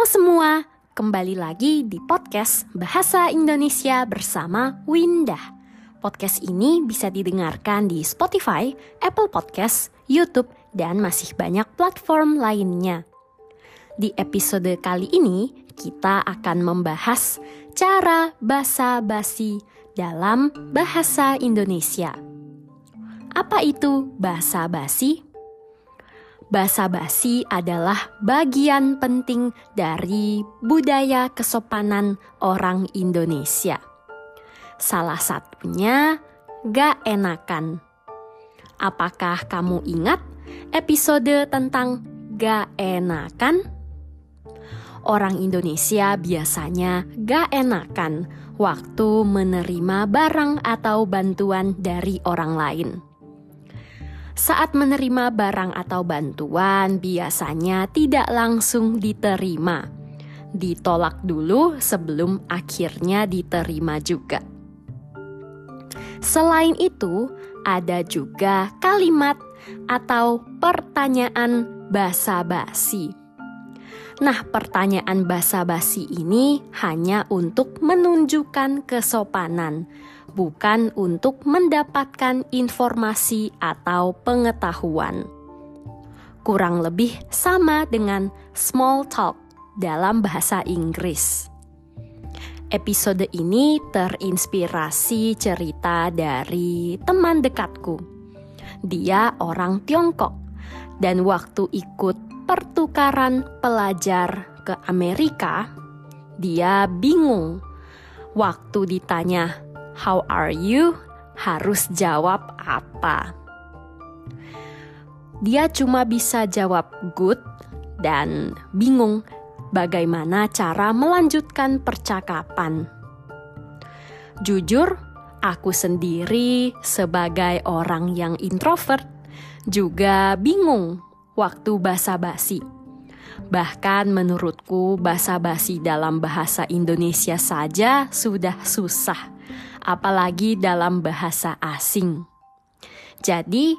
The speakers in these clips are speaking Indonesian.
Halo semua, kembali lagi di podcast Bahasa Indonesia bersama Winda. Podcast ini bisa didengarkan di Spotify, Apple Podcast, YouTube, dan masih banyak platform lainnya. Di episode kali ini, kita akan membahas cara basa-basi dalam bahasa Indonesia. Apa itu bahasa basi? Basa-basi adalah bagian penting dari budaya kesopanan orang Indonesia. Salah satunya gak enakan. Apakah kamu ingat episode tentang gak enakan? Orang Indonesia biasanya gak enakan waktu menerima barang atau bantuan dari orang lain. Saat menerima barang atau bantuan, biasanya tidak langsung diterima. Ditolak dulu sebelum akhirnya diterima juga. Selain itu, ada juga kalimat atau pertanyaan basa-basi. Nah, pertanyaan basa-basi ini hanya untuk menunjukkan kesopanan bukan untuk mendapatkan informasi atau pengetahuan. Kurang lebih sama dengan small talk dalam bahasa Inggris. Episode ini terinspirasi cerita dari teman dekatku. Dia orang Tiongkok dan waktu ikut pertukaran pelajar ke Amerika, dia bingung waktu ditanya how are you harus jawab apa. Dia cuma bisa jawab good dan bingung bagaimana cara melanjutkan percakapan. Jujur, aku sendiri sebagai orang yang introvert juga bingung waktu basa-basi. Bahkan menurutku basa-basi dalam bahasa Indonesia saja sudah susah apalagi dalam bahasa asing. Jadi,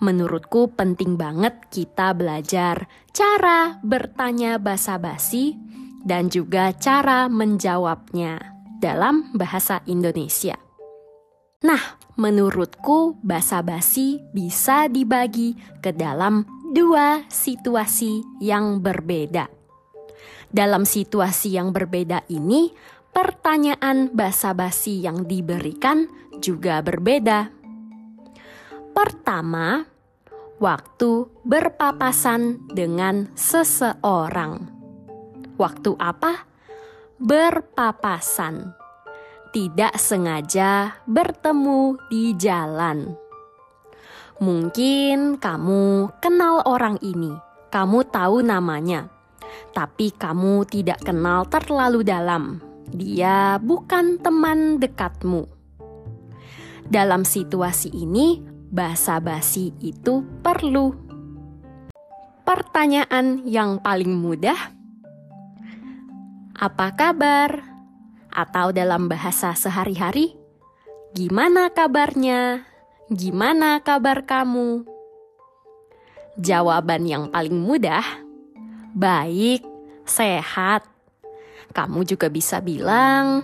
menurutku penting banget kita belajar cara bertanya basa-basi dan juga cara menjawabnya dalam bahasa Indonesia. Nah, menurutku basa-basi bisa dibagi ke dalam dua situasi yang berbeda. Dalam situasi yang berbeda ini, pertanyaan basa-basi yang diberikan juga berbeda. Pertama, waktu berpapasan dengan seseorang. Waktu apa? Berpapasan. Tidak sengaja bertemu di jalan. Mungkin kamu kenal orang ini, kamu tahu namanya, tapi kamu tidak kenal terlalu dalam dia bukan teman dekatmu. Dalam situasi ini, basa-basi itu perlu. Pertanyaan yang paling mudah: "Apa kabar?" atau dalam bahasa sehari-hari, "Gimana kabarnya? Gimana kabar kamu?" Jawaban yang paling mudah: "Baik, sehat." kamu juga bisa bilang,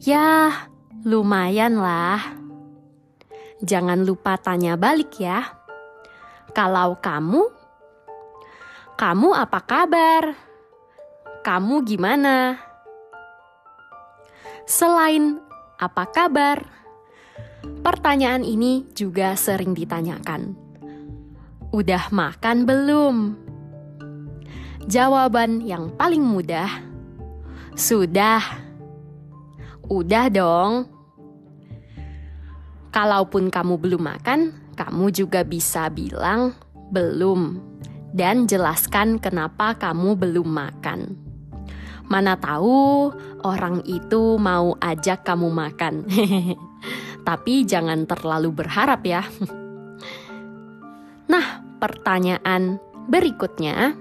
"Ya, lumayan lah." Jangan lupa tanya balik ya. Kalau kamu, kamu apa kabar? Kamu gimana? Selain apa kabar, pertanyaan ini juga sering ditanyakan. Udah makan belum? Jawaban yang paling mudah sudah. Udah dong. Kalaupun kamu belum makan, kamu juga bisa bilang belum dan jelaskan kenapa kamu belum makan. Mana tahu orang itu mau ajak kamu makan. Tapi jangan terlalu berharap ya. Nah, pertanyaan berikutnya,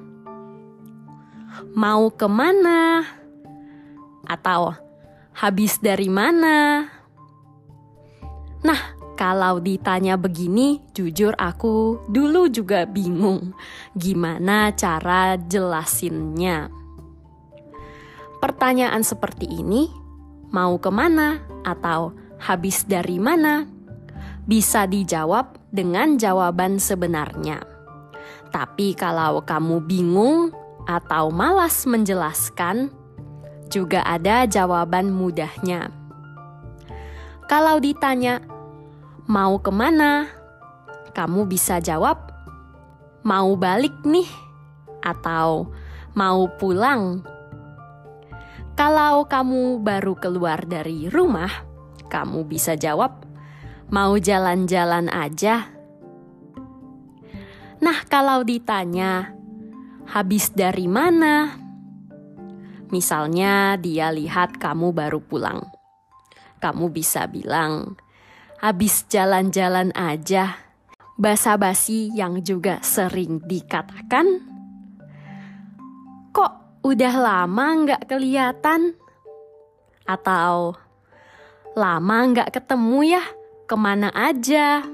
mau ke mana? Atau habis dari mana? Nah, kalau ditanya begini, jujur aku dulu juga bingung gimana cara jelasinnya. pertanyaan seperti ini, mau ke mana atau habis dari mana, bisa dijawab dengan jawaban sebenarnya. Tapi kalau kamu bingung atau malas menjelaskan, juga ada jawaban mudahnya. Kalau ditanya, mau ke mana? Kamu bisa jawab, mau balik nih, atau mau pulang. Kalau kamu baru keluar dari rumah, kamu bisa jawab, mau jalan-jalan aja. Nah, kalau ditanya, habis dari mana? Misalnya, dia lihat kamu baru pulang. Kamu bisa bilang, habis jalan-jalan aja. Basa-basi yang juga sering dikatakan, kok udah lama nggak kelihatan? Atau lama nggak ketemu ya? Ke mana aja?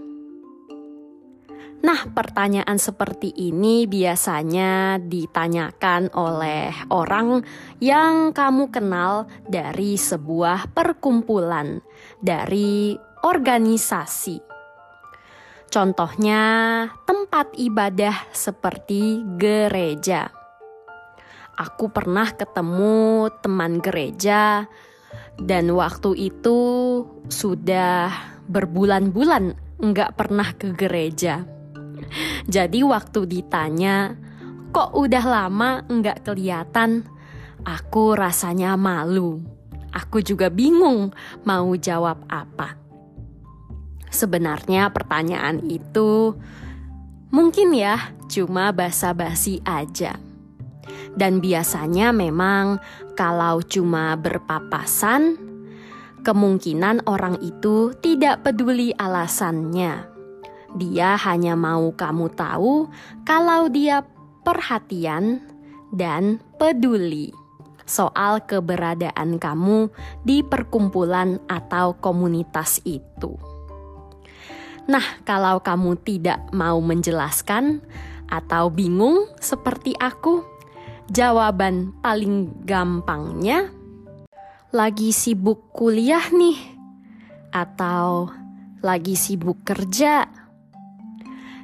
Nah, pertanyaan seperti ini biasanya ditanyakan oleh orang yang kamu kenal dari sebuah perkumpulan, dari organisasi. Contohnya, tempat ibadah seperti gereja. Aku pernah ketemu teman gereja, dan waktu itu sudah berbulan-bulan nggak pernah ke gereja. Jadi waktu ditanya, kok udah lama nggak kelihatan, aku rasanya malu. Aku juga bingung mau jawab apa. Sebenarnya pertanyaan itu mungkin ya cuma basa-basi aja. Dan biasanya memang kalau cuma berpapasan, kemungkinan orang itu tidak peduli alasannya dia hanya mau kamu tahu kalau dia perhatian dan peduli soal keberadaan kamu di perkumpulan atau komunitas itu. Nah, kalau kamu tidak mau menjelaskan atau bingung seperti aku, jawaban paling gampangnya lagi sibuk kuliah nih, atau lagi sibuk kerja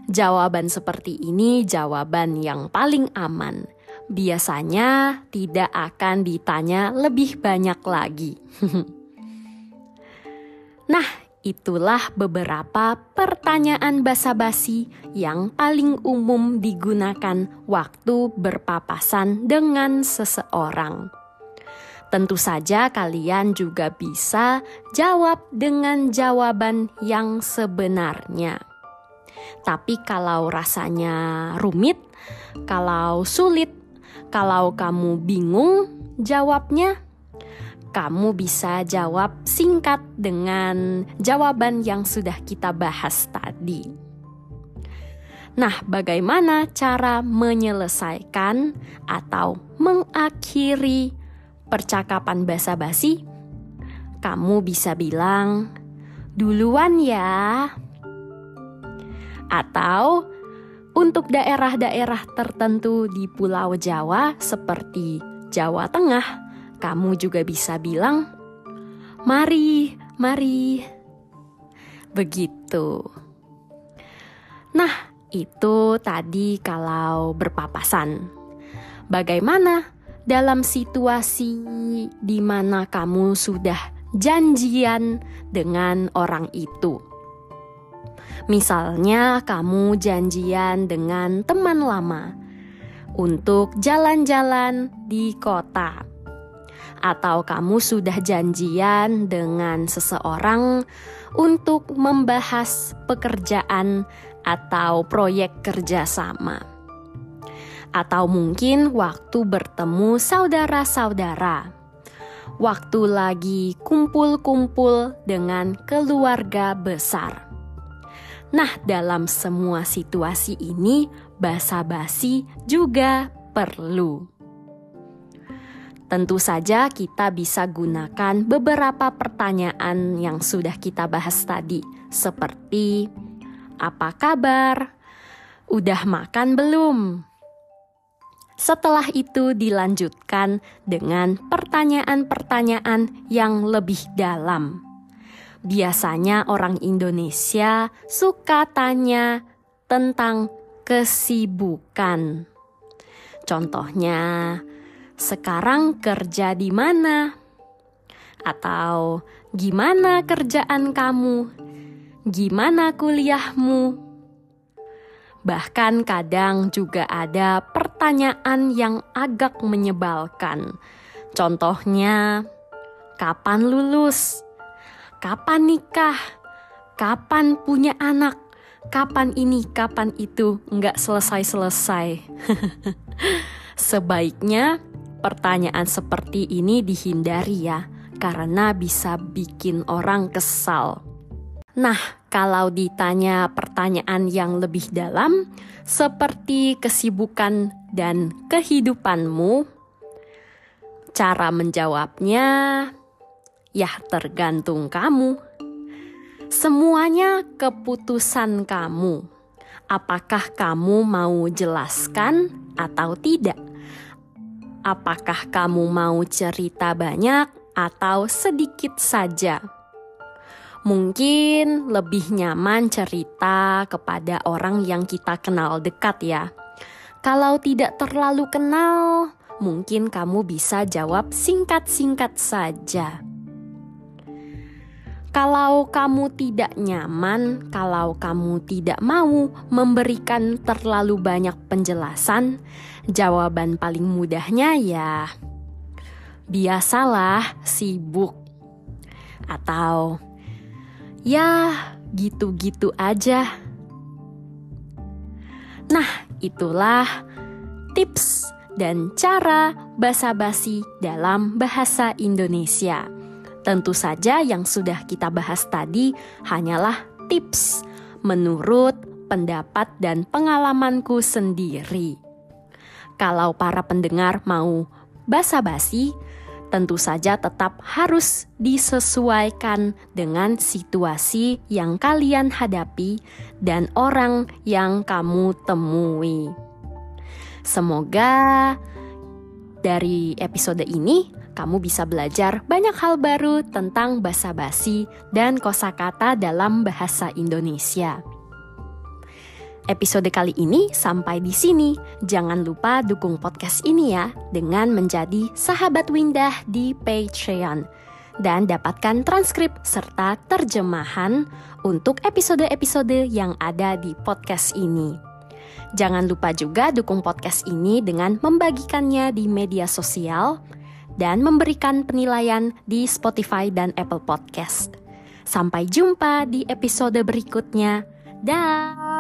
Jawaban seperti ini jawaban yang paling aman. Biasanya tidak akan ditanya lebih banyak lagi. nah, itulah beberapa pertanyaan basa-basi yang paling umum digunakan waktu berpapasan dengan seseorang. Tentu saja, kalian juga bisa jawab dengan jawaban yang sebenarnya. Tapi kalau rasanya rumit, kalau sulit, kalau kamu bingung jawabnya, kamu bisa jawab singkat dengan jawaban yang sudah kita bahas tadi. Nah, bagaimana cara menyelesaikan atau mengakhiri percakapan basa-basi? Kamu bisa bilang, "Duluan ya." Atau untuk daerah-daerah tertentu di Pulau Jawa seperti Jawa Tengah, kamu juga bisa bilang, "Mari, mari." Begitu. Nah, itu tadi kalau berpapasan. Bagaimana dalam situasi di mana kamu sudah janjian dengan orang itu? Misalnya, kamu janjian dengan teman lama untuk jalan-jalan di kota, atau kamu sudah janjian dengan seseorang untuk membahas pekerjaan atau proyek kerjasama, atau mungkin waktu bertemu saudara-saudara waktu lagi kumpul-kumpul dengan keluarga besar. Nah, dalam semua situasi ini, basa-basi juga perlu. Tentu saja, kita bisa gunakan beberapa pertanyaan yang sudah kita bahas tadi, seperti: "Apa kabar? Udah makan belum? Setelah itu dilanjutkan dengan pertanyaan-pertanyaan yang lebih dalam. Biasanya orang Indonesia suka tanya tentang kesibukan. Contohnya, sekarang kerja di mana? Atau gimana kerjaan kamu? Gimana kuliahmu? Bahkan kadang juga ada pertanyaan yang agak menyebalkan. Contohnya, kapan lulus? Kapan nikah? Kapan punya anak? Kapan ini, kapan itu? Nggak selesai-selesai. Sebaiknya pertanyaan seperti ini dihindari ya, karena bisa bikin orang kesal. Nah, kalau ditanya pertanyaan yang lebih dalam, seperti kesibukan dan kehidupanmu, cara menjawabnya ya tergantung kamu. Semuanya keputusan kamu. Apakah kamu mau jelaskan atau tidak? Apakah kamu mau cerita banyak atau sedikit saja? Mungkin lebih nyaman cerita kepada orang yang kita kenal dekat, ya. Kalau tidak terlalu kenal, mungkin kamu bisa jawab singkat-singkat saja. Kalau kamu tidak nyaman, kalau kamu tidak mau memberikan terlalu banyak penjelasan, jawaban paling mudahnya ya biasalah sibuk. Atau Ya, gitu-gitu aja. Nah, itulah tips dan cara basa-basi dalam bahasa Indonesia. Tentu saja yang sudah kita bahas tadi hanyalah tips menurut pendapat dan pengalamanku sendiri. Kalau para pendengar mau basa-basi, tentu saja tetap harus disesuaikan dengan situasi yang kalian hadapi dan orang yang kamu temui. Semoga dari episode ini kamu bisa belajar banyak hal baru tentang basa-basi dan kosakata dalam bahasa Indonesia. Episode kali ini sampai di sini. Jangan lupa dukung podcast ini ya dengan menjadi sahabat Windah di Patreon dan dapatkan transkrip serta terjemahan untuk episode-episode yang ada di podcast ini. Jangan lupa juga dukung podcast ini dengan membagikannya di media sosial dan memberikan penilaian di Spotify dan Apple Podcast. Sampai jumpa di episode berikutnya. Dah.